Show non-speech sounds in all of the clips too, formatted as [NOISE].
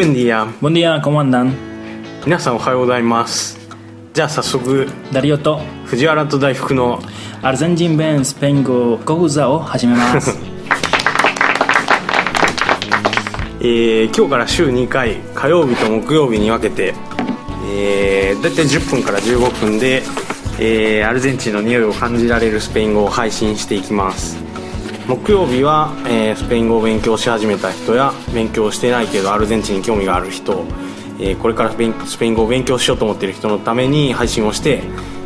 Buen día. Buen día, ¿cómo andan? 皆さんおはようございます。じゃあ早速、ダリオと藤原と大福のアルゼンチン弁スペイン語講座を始めます。[LAUGHS] えー今日から週2回火曜日と木曜日に分けて、えー、大体10分から15分で、えーアルゼンチンの匂いを感じられるスペイン語を配信していきます木曜日は、えースペイン語を勉強し始めた人や勉強してないけどアルゼンチンに興味がある人、えーこれからスペイン語を勉強しようと思っている人のために配信をして、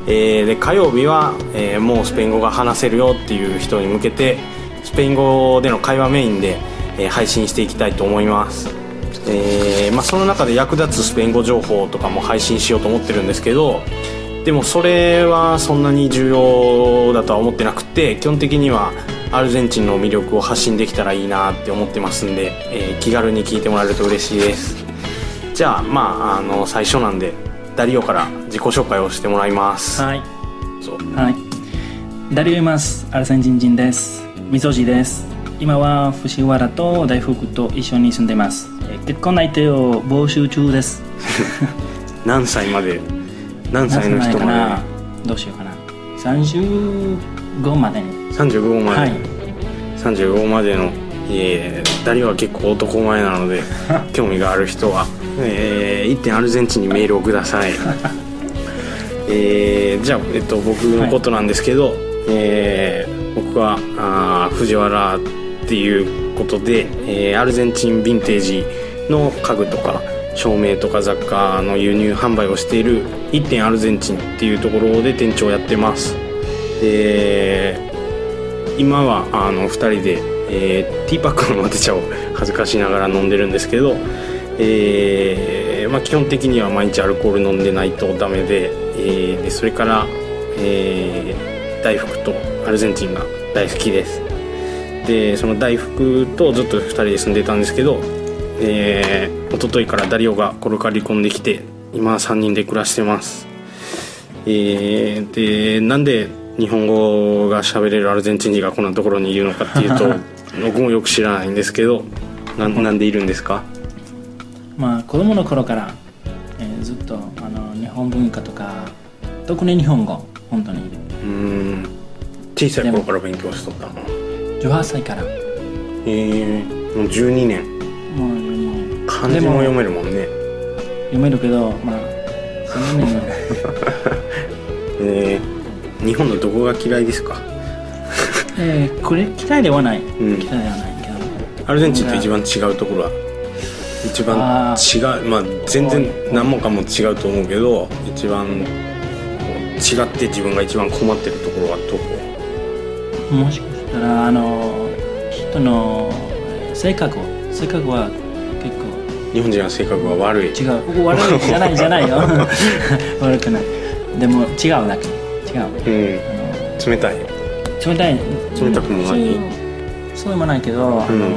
えーで火曜日は、えーもうスペイン語が話せるよっていう人に向けてスペイン語での会話メインで、えー配信していきたいと思います、えーまあ、その中で役立つスペイン語情報とかも配信しようと思ってるんですけどでもそれはそんなに重要だとは思ってなくて基本的にはアルゼンチンの魅力を発信できたらいいなって思ってますんで、えー気軽に聞いてもらえると嬉しいですじゃあまああの最初なんでダリオから自己紹介をしてもらいます、はい。そうはい。ダリオいます。アルゼンチン人です。みそじです。今は藤原と大福と一緒に住んでます。えー結婚相手を募集中です。[LAUGHS] 何歳まで何歳の何人ま歳かな？どうしようかな。35までに。で35まで、はい。35までの、えー、ダリオは結構男前なので [LAUGHS] 興味がある人は、えー、一点アルゼンチンにメールをください。[LAUGHS] えーじゃあ、えっと、僕のことなんですけど、えー僕はあー藤原っていうことで、えーアルゼンチンヴィンテージの家具とか照明とか雑貨の輸入販売をしている一点アルゼンチンっていうところで店長をやってます。で今はあの2人で、えーティーパックのマテ茶を恥ずかしながら飲んでるんですけど、えーまあ、基本的には毎日アルコール飲んでないとダメで,、えーでそれから、えー大福とアルゼンチンが大好きです。でその大福とずっと2人で住んでたんですけど、えー、一昨日からダリオが転がり込んできて今は3人で暮らしてます。えーでなんで日本語が喋れるアルゼンチン人がこんなところにいるのかっていうと [LAUGHS] 僕もよく知らないんですけどななんでいるんですか？まあ子供の頃から、えーずっとあの日本文化とか特に日本語本当にうーん。小さい頃から勉強しとったの？18歳から。え。ー、もう12年。もうもう。漢字も読めるもんね。読めるけどまあその年のえ。ー、日本のどこが嫌いですか？えー、これ嫌いではない、ん。嫌いではないけど。アルゼンチンと一番違うところは？一番あ違うまあ全然何もかも違うと思うけど一番違って自分が一番困ってるところはどこ？もしかしたらあの人のえー性格性格は結構。日本人は性格が悪い。違う。悪いじゃないじゃないよ。[LAUGHS] [LAUGHS] 悪くない。でも違うだけ違う。うん。あ冷たい。の冷たい。冷たくもない。そういうそうでもないけど、あの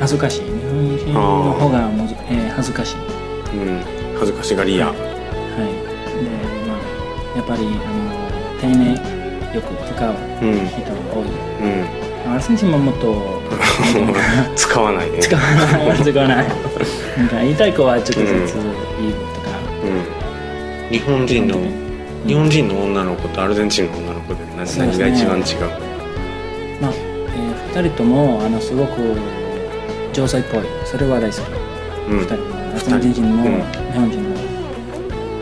恥ずかしい。日本人の方がもず、えー恥ずかしい。うん。恥ずかしがり屋。はい。でまあやっぱりあの丁寧よく使ううん。人が多い、うん。アルゼンチンももっと [LAUGHS] 使わないね。使わない。使わない。[LAUGHS] なんか言いたい子はちょっとずつ言うとか、うん。日本人の日本人の女の子とアルゼンチンの女の子で何,、が一番違う？まあえー、2人ともあのすごく女性っぽい。それは大好き、うん。2人。アルゼンチン人も、うん日本人も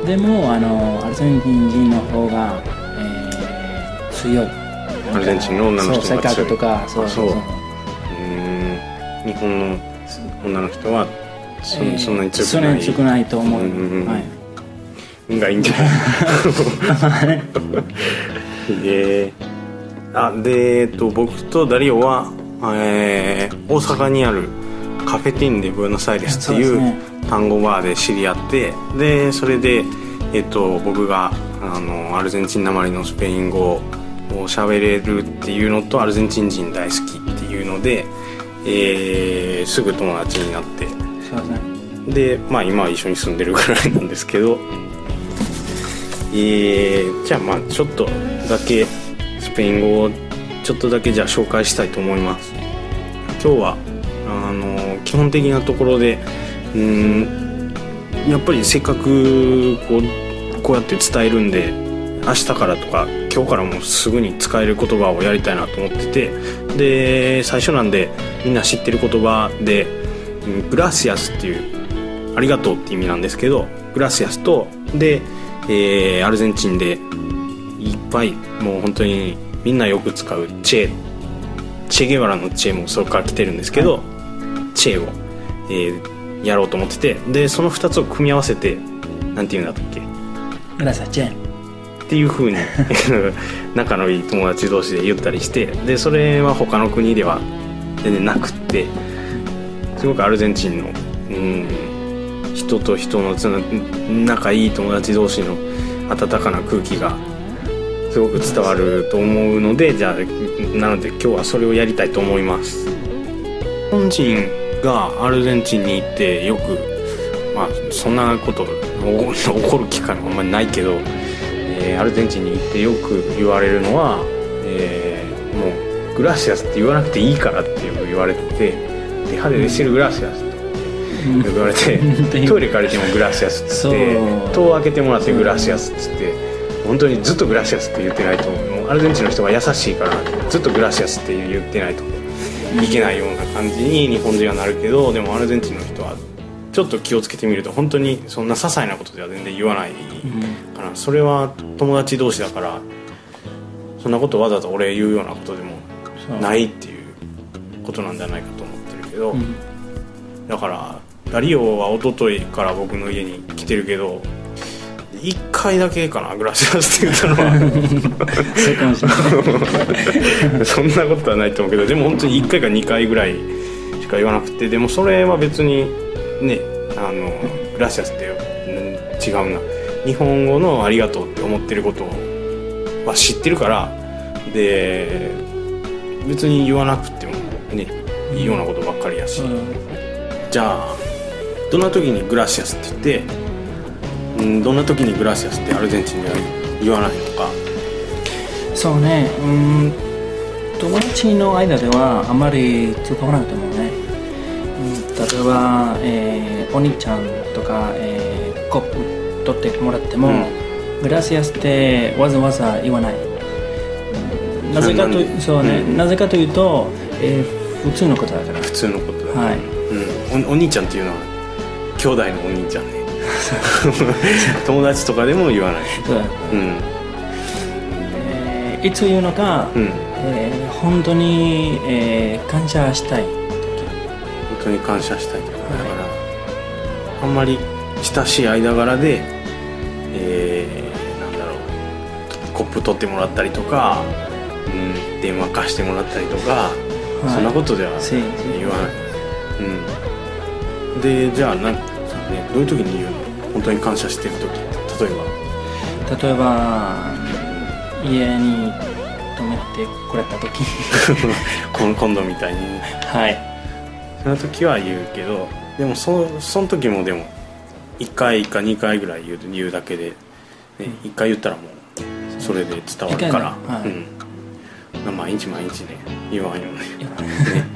でもあのアルゼンチン人の方が、えー強い。アルゼンチンの女の人が強い。そう性格とかそうあそう。う。ん。日本の女の人はそ,、えーそんなに強くそんなないに強くないと思う、うんうんうん。はいがいいんじゃない？[LAUGHS] えー、あで、えっと、僕とダリオは、えー大阪にあるカフェティンでブエノスアイレスっていう単語バーで知り合ってでそれで、えっと、僕があのアルゼンチンなまりのスペイン語を喋れるっていうのとアルゼンチン人大好きっていうので、えーすぐ友達になって。でまあ今は一緒に住んでるぐらいなんですけどえー、じゃあまあちょっとだけスペイン語をちょっとだけじゃあ紹介したいと思います。今日はあの基本的なところでうんやっぱりせっかくこうこうやって伝えるんで明日からとか今日からもすぐに使える言葉をやりたいなと思っててで最初なんでみんな知ってる言葉で「グラシアス」っていう「ありがとう」って意味なんですけどグラシアスとで、えーアルゼンチンでいっぱいもう本当にみんなよく使うチェチェゲバラのチェもそこから来てるんですけど、チェを、えーやろうと思っててでその2つを組み合わせてなんて言うんだったっけ？Gracias, Che. っていう風に [LAUGHS] 仲のいい友達同士で言ったりしてでそれは他の国では全然なくってすごくアルゼンチンの、うん、人と人のつな仲いい友達同士の温かな空気がすごく伝わると思うのでじゃあなので今日はそれをやりたいと思います。日本人がアルゼンチンに行ってよくまあそんなこと起こる機会もあんまりないけど、えーアルゼンチンに行ってよく言われるのは、えーもうグラシアスって言わなくていいからってよく言われてて「デハデでしてるグラシアス」って言われてトイレ借りてもグラシアスっつって戸を開けてもらってグラシアスっつって本当にずっとグラシアスって言ってないともう。アルゼンチンの人が優しいからずっとグラシアスって言ってないといけないような感じに日本人はなるけどでもアルゼンチンの人はちょっと気をつけてみると本当にそんな些細なことでは全然言わないからそれは友達同士だからそんなことわざわざ俺言うようなことでもないっていうことなんじゃないかと思ってるけど、うん。だからダリオは一昨日から僕の家に来てるけど1回だけかなグラシアスって言ったのは。そんなことはないと思うけどでも本当に1回か2回ぐらいしか言わなくてでもそれは別にねあのグラシアスってうん違うな。日本語の「ありがとう」って思ってることは知ってるからで別に言わなくてもねいいようなことばっかりやし、じゃあどんな時にグラシアスって言って、うん、どんな時にグラシアスってアルゼンチンでは言わないとか。そうね、うん、友達の間ではあまり使わないと思うね。うん、例えば、えーお兄ちゃんとか、えーコップ取ってもらっても、うん。グラシアスってわざわざ言わない。うん。なぜかとそうね、うん。なぜかというと、えー普通のことだから。普通のことだ、はい。うん、おお兄ちゃんっていうのは兄弟のお兄ちゃんね。[LAUGHS] 友達とかでも言わない。そうだうん。えーいつ言うのか、うん。えー本当に、えー感謝したい時。本当に感謝したいとかだから、あんまり親しい間柄でえー、なんだろう。コップ取ってもらったりとか、うん、電話貸してもらったりとか、い。そんなことではせい言わない、うん、でじゃあなん、ね、どういう時に言うの本当に感謝してる時？例えば。例えば家に泊めてくれた時。[LAUGHS] [LAUGHS] 今度みたいに。はい。その時は言うけどでもそその時もでも1回か2回ぐらい言う言うだけで、ね、1回言ったらもうそれで伝わるから、はい。うん、毎日毎日ね言わんよね。[LAUGHS] ね。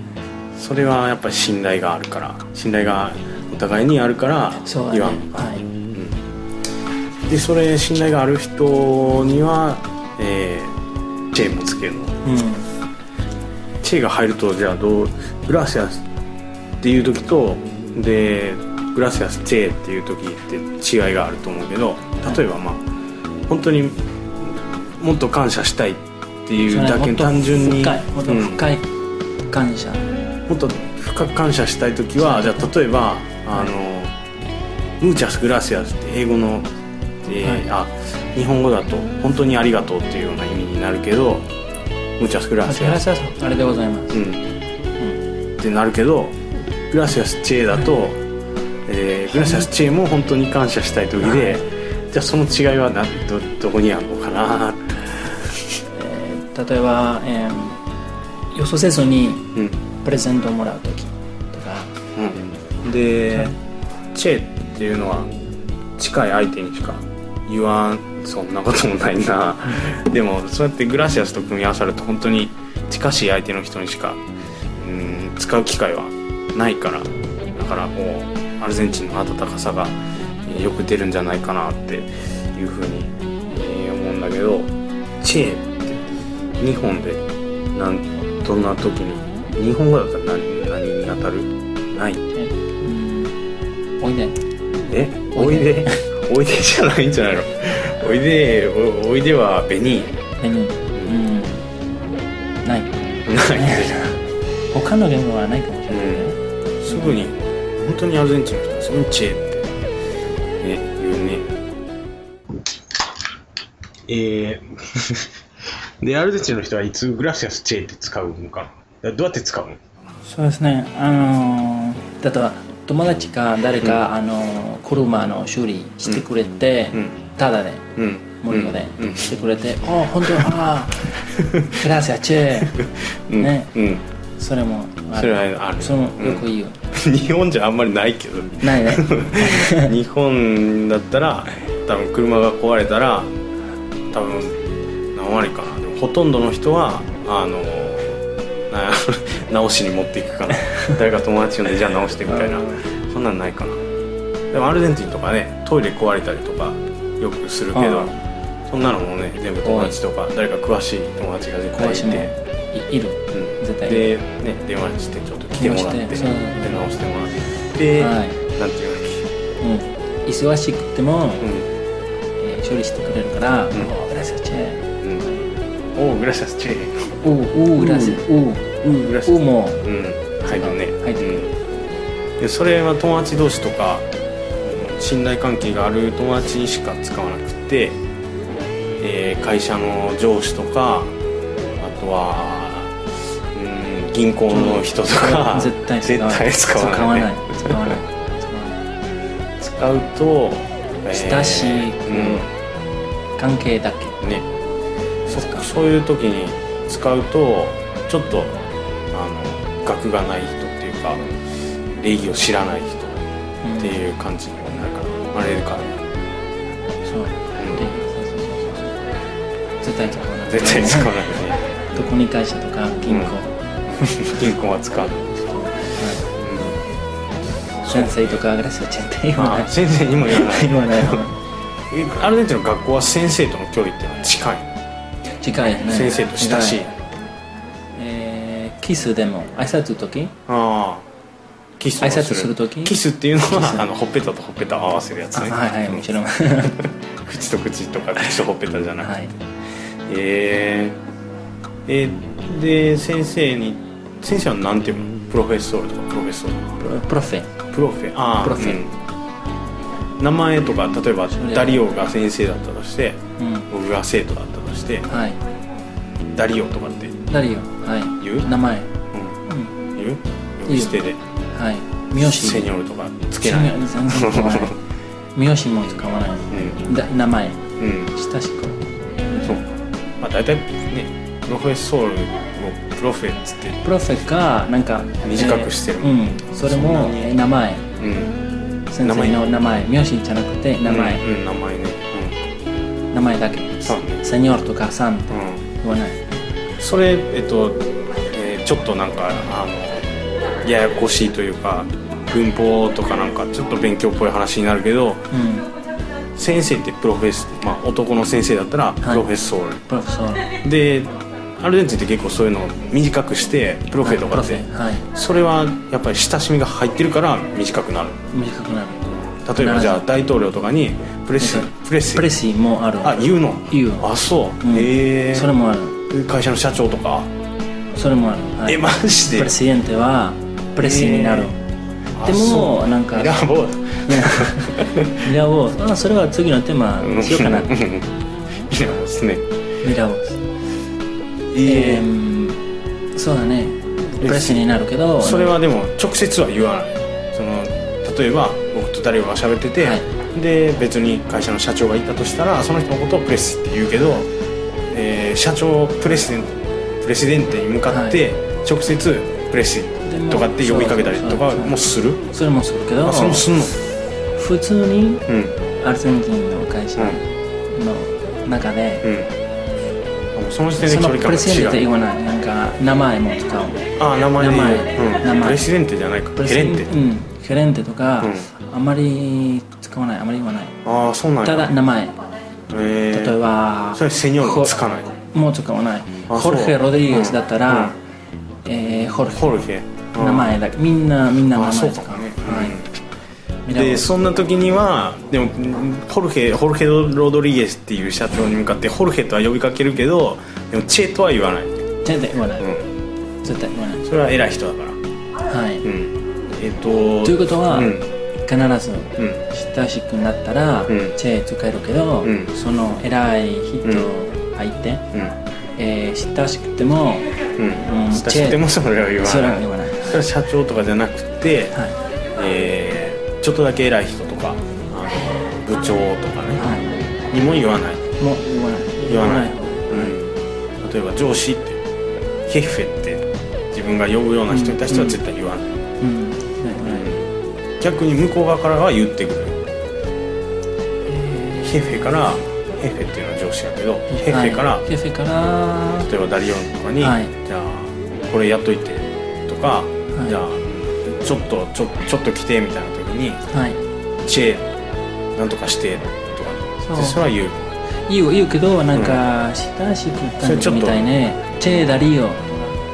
それはやっぱり信頼があるから。信頼がお互いにあるから言わんのか、はい。うん、でそれ信頼がある人には、えーチェーンもつけるの。うん。チェが入るとじゃあどうグラシアスっていう時とでグラシアスチェっていう時って違いがあると思うけど例えばまあ本当にもっと感謝したいっていうだけ単純にもっとうん。深い感謝、もっと深く感謝したい時はじゃあ例えばあの「ムーチャス・グラシアス」って英語の、えーあ日本語だと「本当にありがとう」っていうような意味になるけど「ムーチャス・グラシアス」あれでございます、うん、ってなるけどグラシアスチェだと、えーグラシアスチェも本当に感謝したい時で、じゃあその違いはなどどこにあるのかな？えー例えば、えー予想せずにうん、プレゼントをもらう時でチェっていうのは近い相手にしか言わんそんなこともないな。でもそうやってグラシアスと組み合わさると本当に近しい相手の人にしかうん使う機会はないから。だからこうアルゼンチンの温かさが、えーよく出るんじゃないかなっていうふうに、えー思うんだけどチェーって日本でなんどんな時に日本語だったら何何に当たる？ないおいで。え？おいで？おいで。じゃないんじゃないの？おいでおおいでは紅ベニうん。ない。ない。他の言語はないかもしれない。ね、すぐに。本当にアルゼンチンの人はすぐにチェーって、ね、言うね。えー、[LAUGHS] でアルゼンチンの人はいつグラシアスチェーって使うのかな？どうやって使うの？そうですね。あのー例えば友達か誰か、あのー車の修理してくれて、うん。ただでうん。無料でうん。してくれて「あ本当ああ [LAUGHS] グラシアチェうん。ね。うん。それもあそれるはあるそれもよく言う、日本じゃあんまりないけど。ないね。[LAUGHS] 日本だったら多分車が壊れたら多分何割かな。でもほとんどの人はあのな [LAUGHS] 直しに持っていくかな。誰か友達呼んでじゃあ直してみたいな。そんなんないかな。でもアルゼンチンとかねトイレ壊れたりとかよくするけどあそんなのもね全部友達とか誰か詳しい友達が絶対いて。いいる。うん。絶対で、ね、電話してちょっと来てもらってで直してもらって。で、はい。なんていうんだっうん、忙しくても、けえー処理してくれるから「ん。おグラシアチェうん、うん、おおグラシアスチェーおうおグラシアおうグラシアスおも。うん入る。ね入ってうん、でそれは友達同士とかうん信頼関係がある友達にしか使わなくて、えー会社の上司とかあとは、うん、銀行の人とか絶対使わない。絶対使わない,、使わない。使わない。使うと、親しいうん関係だけ。ね。そそういう時に使うとちょっとあの学がない人っていうか礼儀を知らない人うんっていう感じになるからあれから。そうでそうそうそうそう。絶対使わない絶対使わないね。どこに会社とか銀行、銀行は使わない、はい、先生とかグラシアチェって言わない。あ先生にも言わない。言わないえアルゼンチンの学校は先生との距離っていうのは近い近いね。先生と親しいキスでも挨拶の時ああ。キスを挨拶する時キスっていうのはあのほっぺたとほっぺたを合わせるやつね。あはいはいもちろん。は [LAUGHS] 口と口とか口とほっぺたじゃなくて、い。えー、えーで先生に先生は何ていうのプロフェッソールとかプロフェッソール。プロフェ。プロフェああプロフェ。うん。名前とか例えばダリオが先生だったとしてうん。僕が生徒だったとしてはい。ダリオとかって。誰よはい。言う、名前。ううん。ん、言う？呼び捨てではい。名字セニョールとかつけない。セニョール。全然使わない。[LAUGHS] 名字も使わない。うん。だ名前。うん。親しく。そう。かまあ大体ねプロフェッソールをプロフェっつって。プロフェかなんか短くしてる。えーうん。それもえー名前。うん。先生の名前。名字じゃなくて名前、うん、うん名前ね。名前だけ。うんそうね。セニョールとかさんってうん。言わないそれえっと、えーちょっとなんかあのややこしいというか文法とかなんかちょっと勉強っぽい話になるけどうん。先生ってプロフェッスまあ男の先生だったらプロフェッソール、プロフェッソーでアルゼンチンって結構そういうのを短くしてプロフェとかって、はい。はい。それはやっぱり親しみが入ってるから短くなる。短くなる。例えばじゃあ大統領とかにプレスなんかプレスプレシーもあるあ言うの？言う。あそう、うん。へえそれもある会社の社長とか、それもある、はい、えマジで？プレシデンテはプレシーになる、であそう。もなんかミラーボーミラーボーあそれは次のテーマうん。しようかな。うんミラーボーですね。ミラーボー。えーそうだね。プレスになるけどそれはでも直接は言わない。その例えば僕と誰かが喋ってて、はい。で別に会社の社長がいたとしたらその人のことをプレスって言うけど、えー社長プレシデンプレシデンテに向かって直接プレスでもとかって呼びかけたりとかもする？それもするけどあそれもすんの？普通にうん。アルゼンチンの会社の中で、うん。うその時点で距離感プレシデンテ言わない。なんか名前も使う。あ名前名前。うん、名前。プレシデンテじゃないか。ヘレンテ。うん。ケレンテとか、うあまり使わない。あまり言わない。ああそうなんや。ただ名前。え例えばそれセニョールつかないもう使わないあホルヘ・ロドリゲスだったら、うん。えーホルヘホルヘ名前だけ。みんなみんな名あ前使うそうか。もね、はい。うんでそんな時にはでもうんホルヘホルヘ・ロドリゲスっていう社長に向かってホルヘとは呼びかけるけどでもチェとは言わない、う絶対言わない、ん、絶対言わない。それは偉い人だから。はい、うん。えっ、とということは、うん。必ずうん親しくなったら、うん。チェ使えるけど、うん。その偉い人うん相手、うん。えー親しくてもうん。うん親しくてもそれは言わない。わない。それは社長とかじゃなくて、はい。えーちょっとだけ偉い人とかあの部長とかね、はにも言わない、いもう言わない。言わない。方うん、例えば上司ってヘッフェって自分が呼ぶような人に対しては絶対言わない、うん。逆に向こう側からは言ってくる。ヘッフェからヘッフェっていうのは上司だけどヘッフェから、はいヘッフェから。例えばダリオンとかに、はい。じゃあこれやっといてとか、い。じゃあちょっとちょちょっと来てみたいな時にはい。チェなんとかしてとかそそれは言う。言う言うけどなんか親しくっと感じみたいねチェダリオ。とか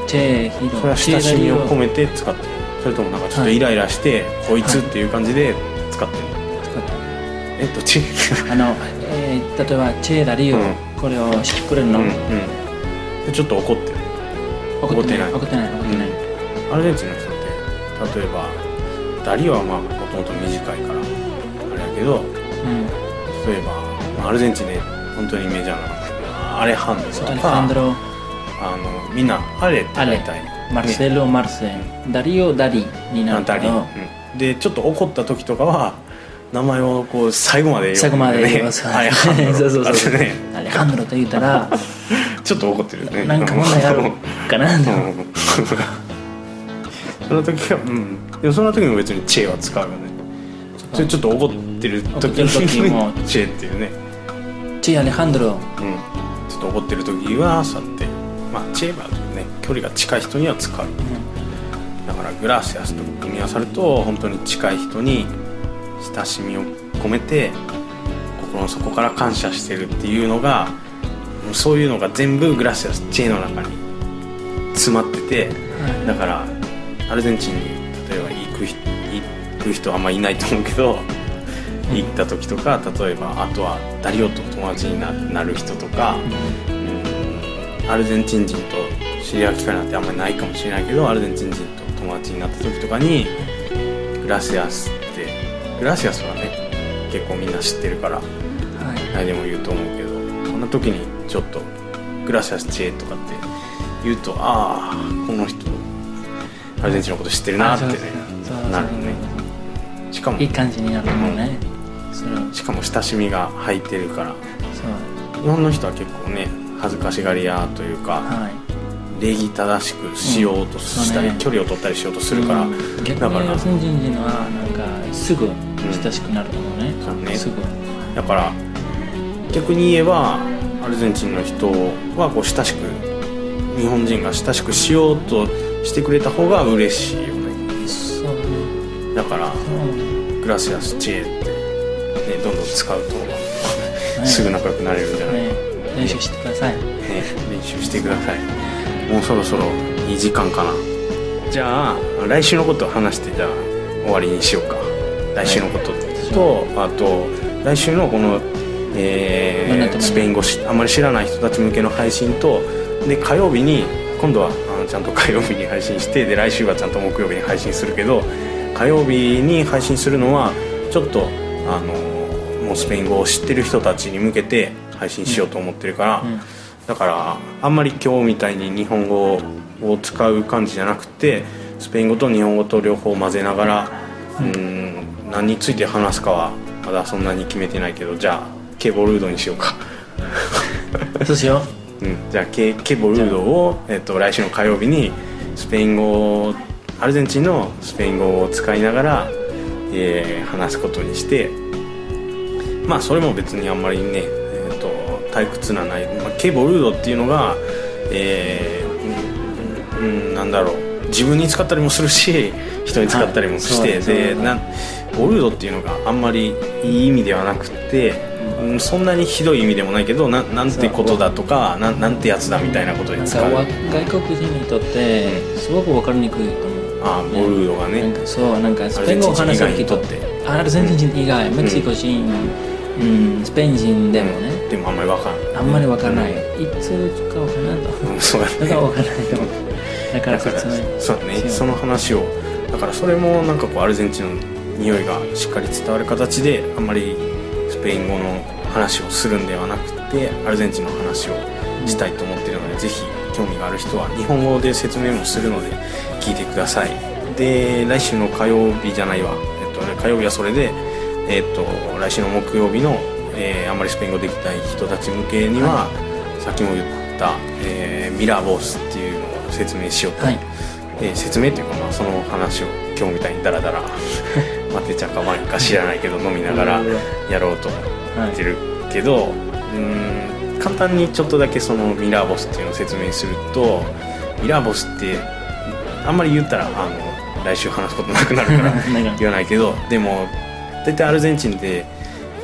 チェヒドそれは親しみを込めめて使ってる。それともなんかちょっとイライラして、こいつっていう感じで使ってる、えっとチェあの、えー例えばチェダリオ、うん。これをしてくれるの、うんうん。でちょっと怒ってる。怒ってない。怒ってない。怒ってない、アルゼンチンの人って例えばダリオはまあもともと短いからあれやけどうん。例えば、まあアルゼンチンで本当にメジャーなアレハンドとかハンドロあのみんなアレってアレ。大体。マルセロ、マルセダリオダリになるけダリ、どうん。でちょっと怒った時とかは名前をこう最後まで最後まで言いねますアレハンドロ [LAUGHS] そうそうそう。とかってね。アレハンドロと言ったら [LAUGHS] ちょっと怒ってるよね。なんか問題あるかな。その時はうん。でもその時も別にチェは使うよね。ちょっと。怒ってる時怒ってる時も。にチェっていうね。チェアレハンドロうん。ちょっと怒ってる時はそうやってまあチェーバーというね距離が近い人には使う。だからグラシアスと組み合わさると本当に近い人に親しみを込めて心の底から感謝してるっていうのがそういうのが全部グラシアスチェーの中に詰まっててだからアルゼンチンに例えば行く人行く人はあんまいないと思うけど行った時とか例えばあとはダリオと友達にななる人とか、うんアルゼンチン人と知り合う機会なんてあんまりないかもしれないけどアルゼンチン人と友達になった時とかにグラシアスグラシアスはね結構みんな知ってるからはい。誰でも言うと思うけどそんな時にちょっと「グラシアスチェ」とかって言うとああこの人アルゼンチンのこと知ってるなってなるね。しかもいい感じになるもんね、それをしかも親しみが入ってるから日本の人は結構ね恥ずかしがり屋というかはい礼儀正しくしようとしたり、うん。ね距離を取ったりしようとするから、うん。逆だからにアルゼンチン人はなんかすぐ親しくなると思うね、そうね。すぐ。だから逆に言えばアルゼンチンの人はこう親しく日本人が親しくしようとしてくれた方が嬉しいよね。そうね。だからグラシアスチェって、ね、どんどん使うとね。すぐ仲良くなれるんじゃない？か、ね。練習してください。ね、練習してくださいもうそろそろいい時間かな。じゃあ来週のことを話してじゃあ終わりにしようか。来週のことと、あと来週のこの、えースペイン語しあんまり知らない人たち向けの配信とで火曜日に今度はあのちゃんと火曜日に配信してで来週はちゃんと木曜日に配信するけど火曜日に配信するのはちょっとあのもうスペイン語を知ってる人たちに向けて配信しようと思ってるから、うんだからあんまり今日みたいに日本語を使う感じじゃなくてスペイン語と日本語と両方混ぜながらうん。何について話すかはまだそんなに決めてないけどじゃあケボルードにしようか、[LAUGHS] そうしよう。ん、じゃあケケボルードを、えっと、来週の火曜日にスペイン語をアルゼンチンのスペイン語を使いながら、えー話すことにして。まあそれも別にあんまりね、退屈なない、まあ、ケボルードっていうのが、えーうんうんなんだろう。自分に使ったりもするし [LAUGHS] 人に使ったりもして、はいでなボルドっていうのがあんまりいい意味ではなくて、うんそんなにひどい意味でもないけどななんてことだとかなんなんてやつだみたいなことなんかわで使う外国人にとってすごく分かりにくいと思う。あボルドがね。そうなんかスペイン語を話せる人ってアルゼンチン人以外メキシコ人、うんスペイン人でもね、でもあんまりわかんない。あんまり分からない、いつ使おうかなと。うんそうだね。だから分からないと思うだからだから説明そうだね。その話を。だからそれもなんかこうアルゼンチンの匂いがしっかり伝わる形であんまりスペイン語の話をするんではなくてアルゼンチンの話をしたいと思っているので、ぜひ興味がある人は日本語で説明もするので聞いてください。で来週の火曜日じゃないわ、えっとね、火曜日はそれで、えっと、来週の木曜日の、んまりスペイン語できない人たち向けには、さっきも言った、えーミラーボースっていうのを説明しようと。はい。えー説明というか、まあ、その話を今日みたいにダラダラ [LAUGHS] まあてっちゃんかワインか知らないけど飲みながらやろうと思ってるけどうーん簡単にちょっとだけそのミラーボスっていうのを説明するとミラーボスってあんまり言ったらあの来週話すことなくなるから [LAUGHS] 言わないけどでも大体アルゼンチンで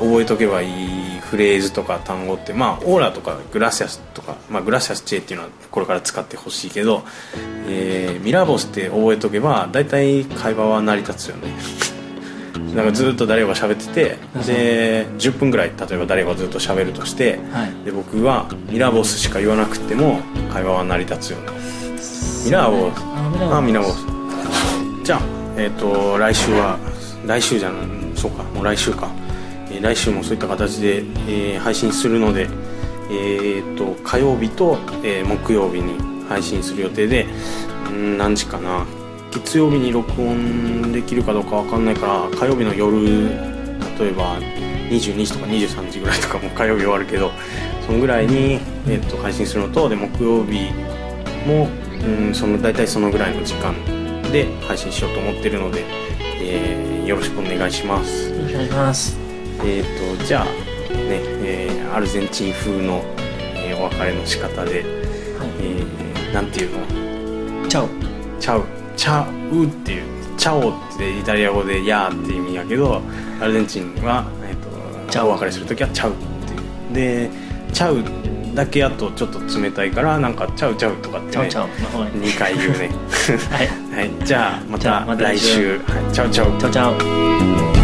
覚えとけばいいフレーズとか単語ってまあオーラとかグラシアスとか、まあ、グラシアスチェっていうのはこれから使ってほしいけど、えーミラーボスって覚えとけば大体会話は成り立つよね。[LAUGHS] なんかずっと誰かが喋っててで10分ぐらい例えば誰かがずっと喋るとしてはい。で僕はミラーボスしか言わなくても会話は成り立つよね。ミラーボス。あミラーボス。じゃあえっ、と来週は来週じゃないそうかもう来週か、え来週もそういった形で、えー配信するのでえっ、と火曜日と、えー木曜日に配信する予定でん何時かな。月曜日に録音できるかどうかわかんないから火曜日の夜例えば22時とか23時ぐらいとかも火曜日終わるけどそのぐらいに、えー、と配信するのとで木曜日も、うん、その大体そのぐらいの時間で配信しようと思ってるので、えーよろしくお願いします。お願いします。えっ、とじゃあね、えーアルゼンチン風の、えーお別れの仕方で、はい。えーなんていうの？チャオチャウ。チャウっていうチャオってイタリア語で「やー」って意味やけどアルゼンチンは、えー、とチャウ。お別れする時は「チャウ」っていう。で「チャウ」だけやとちょっと冷たいからなんか「チャウチャウ」とかって、ね、チャオチャオの方に2回言うね。[LAUGHS] はい。[LAUGHS] はい。じゃあまた来週。はい、チャウチャウ。チャオチャオ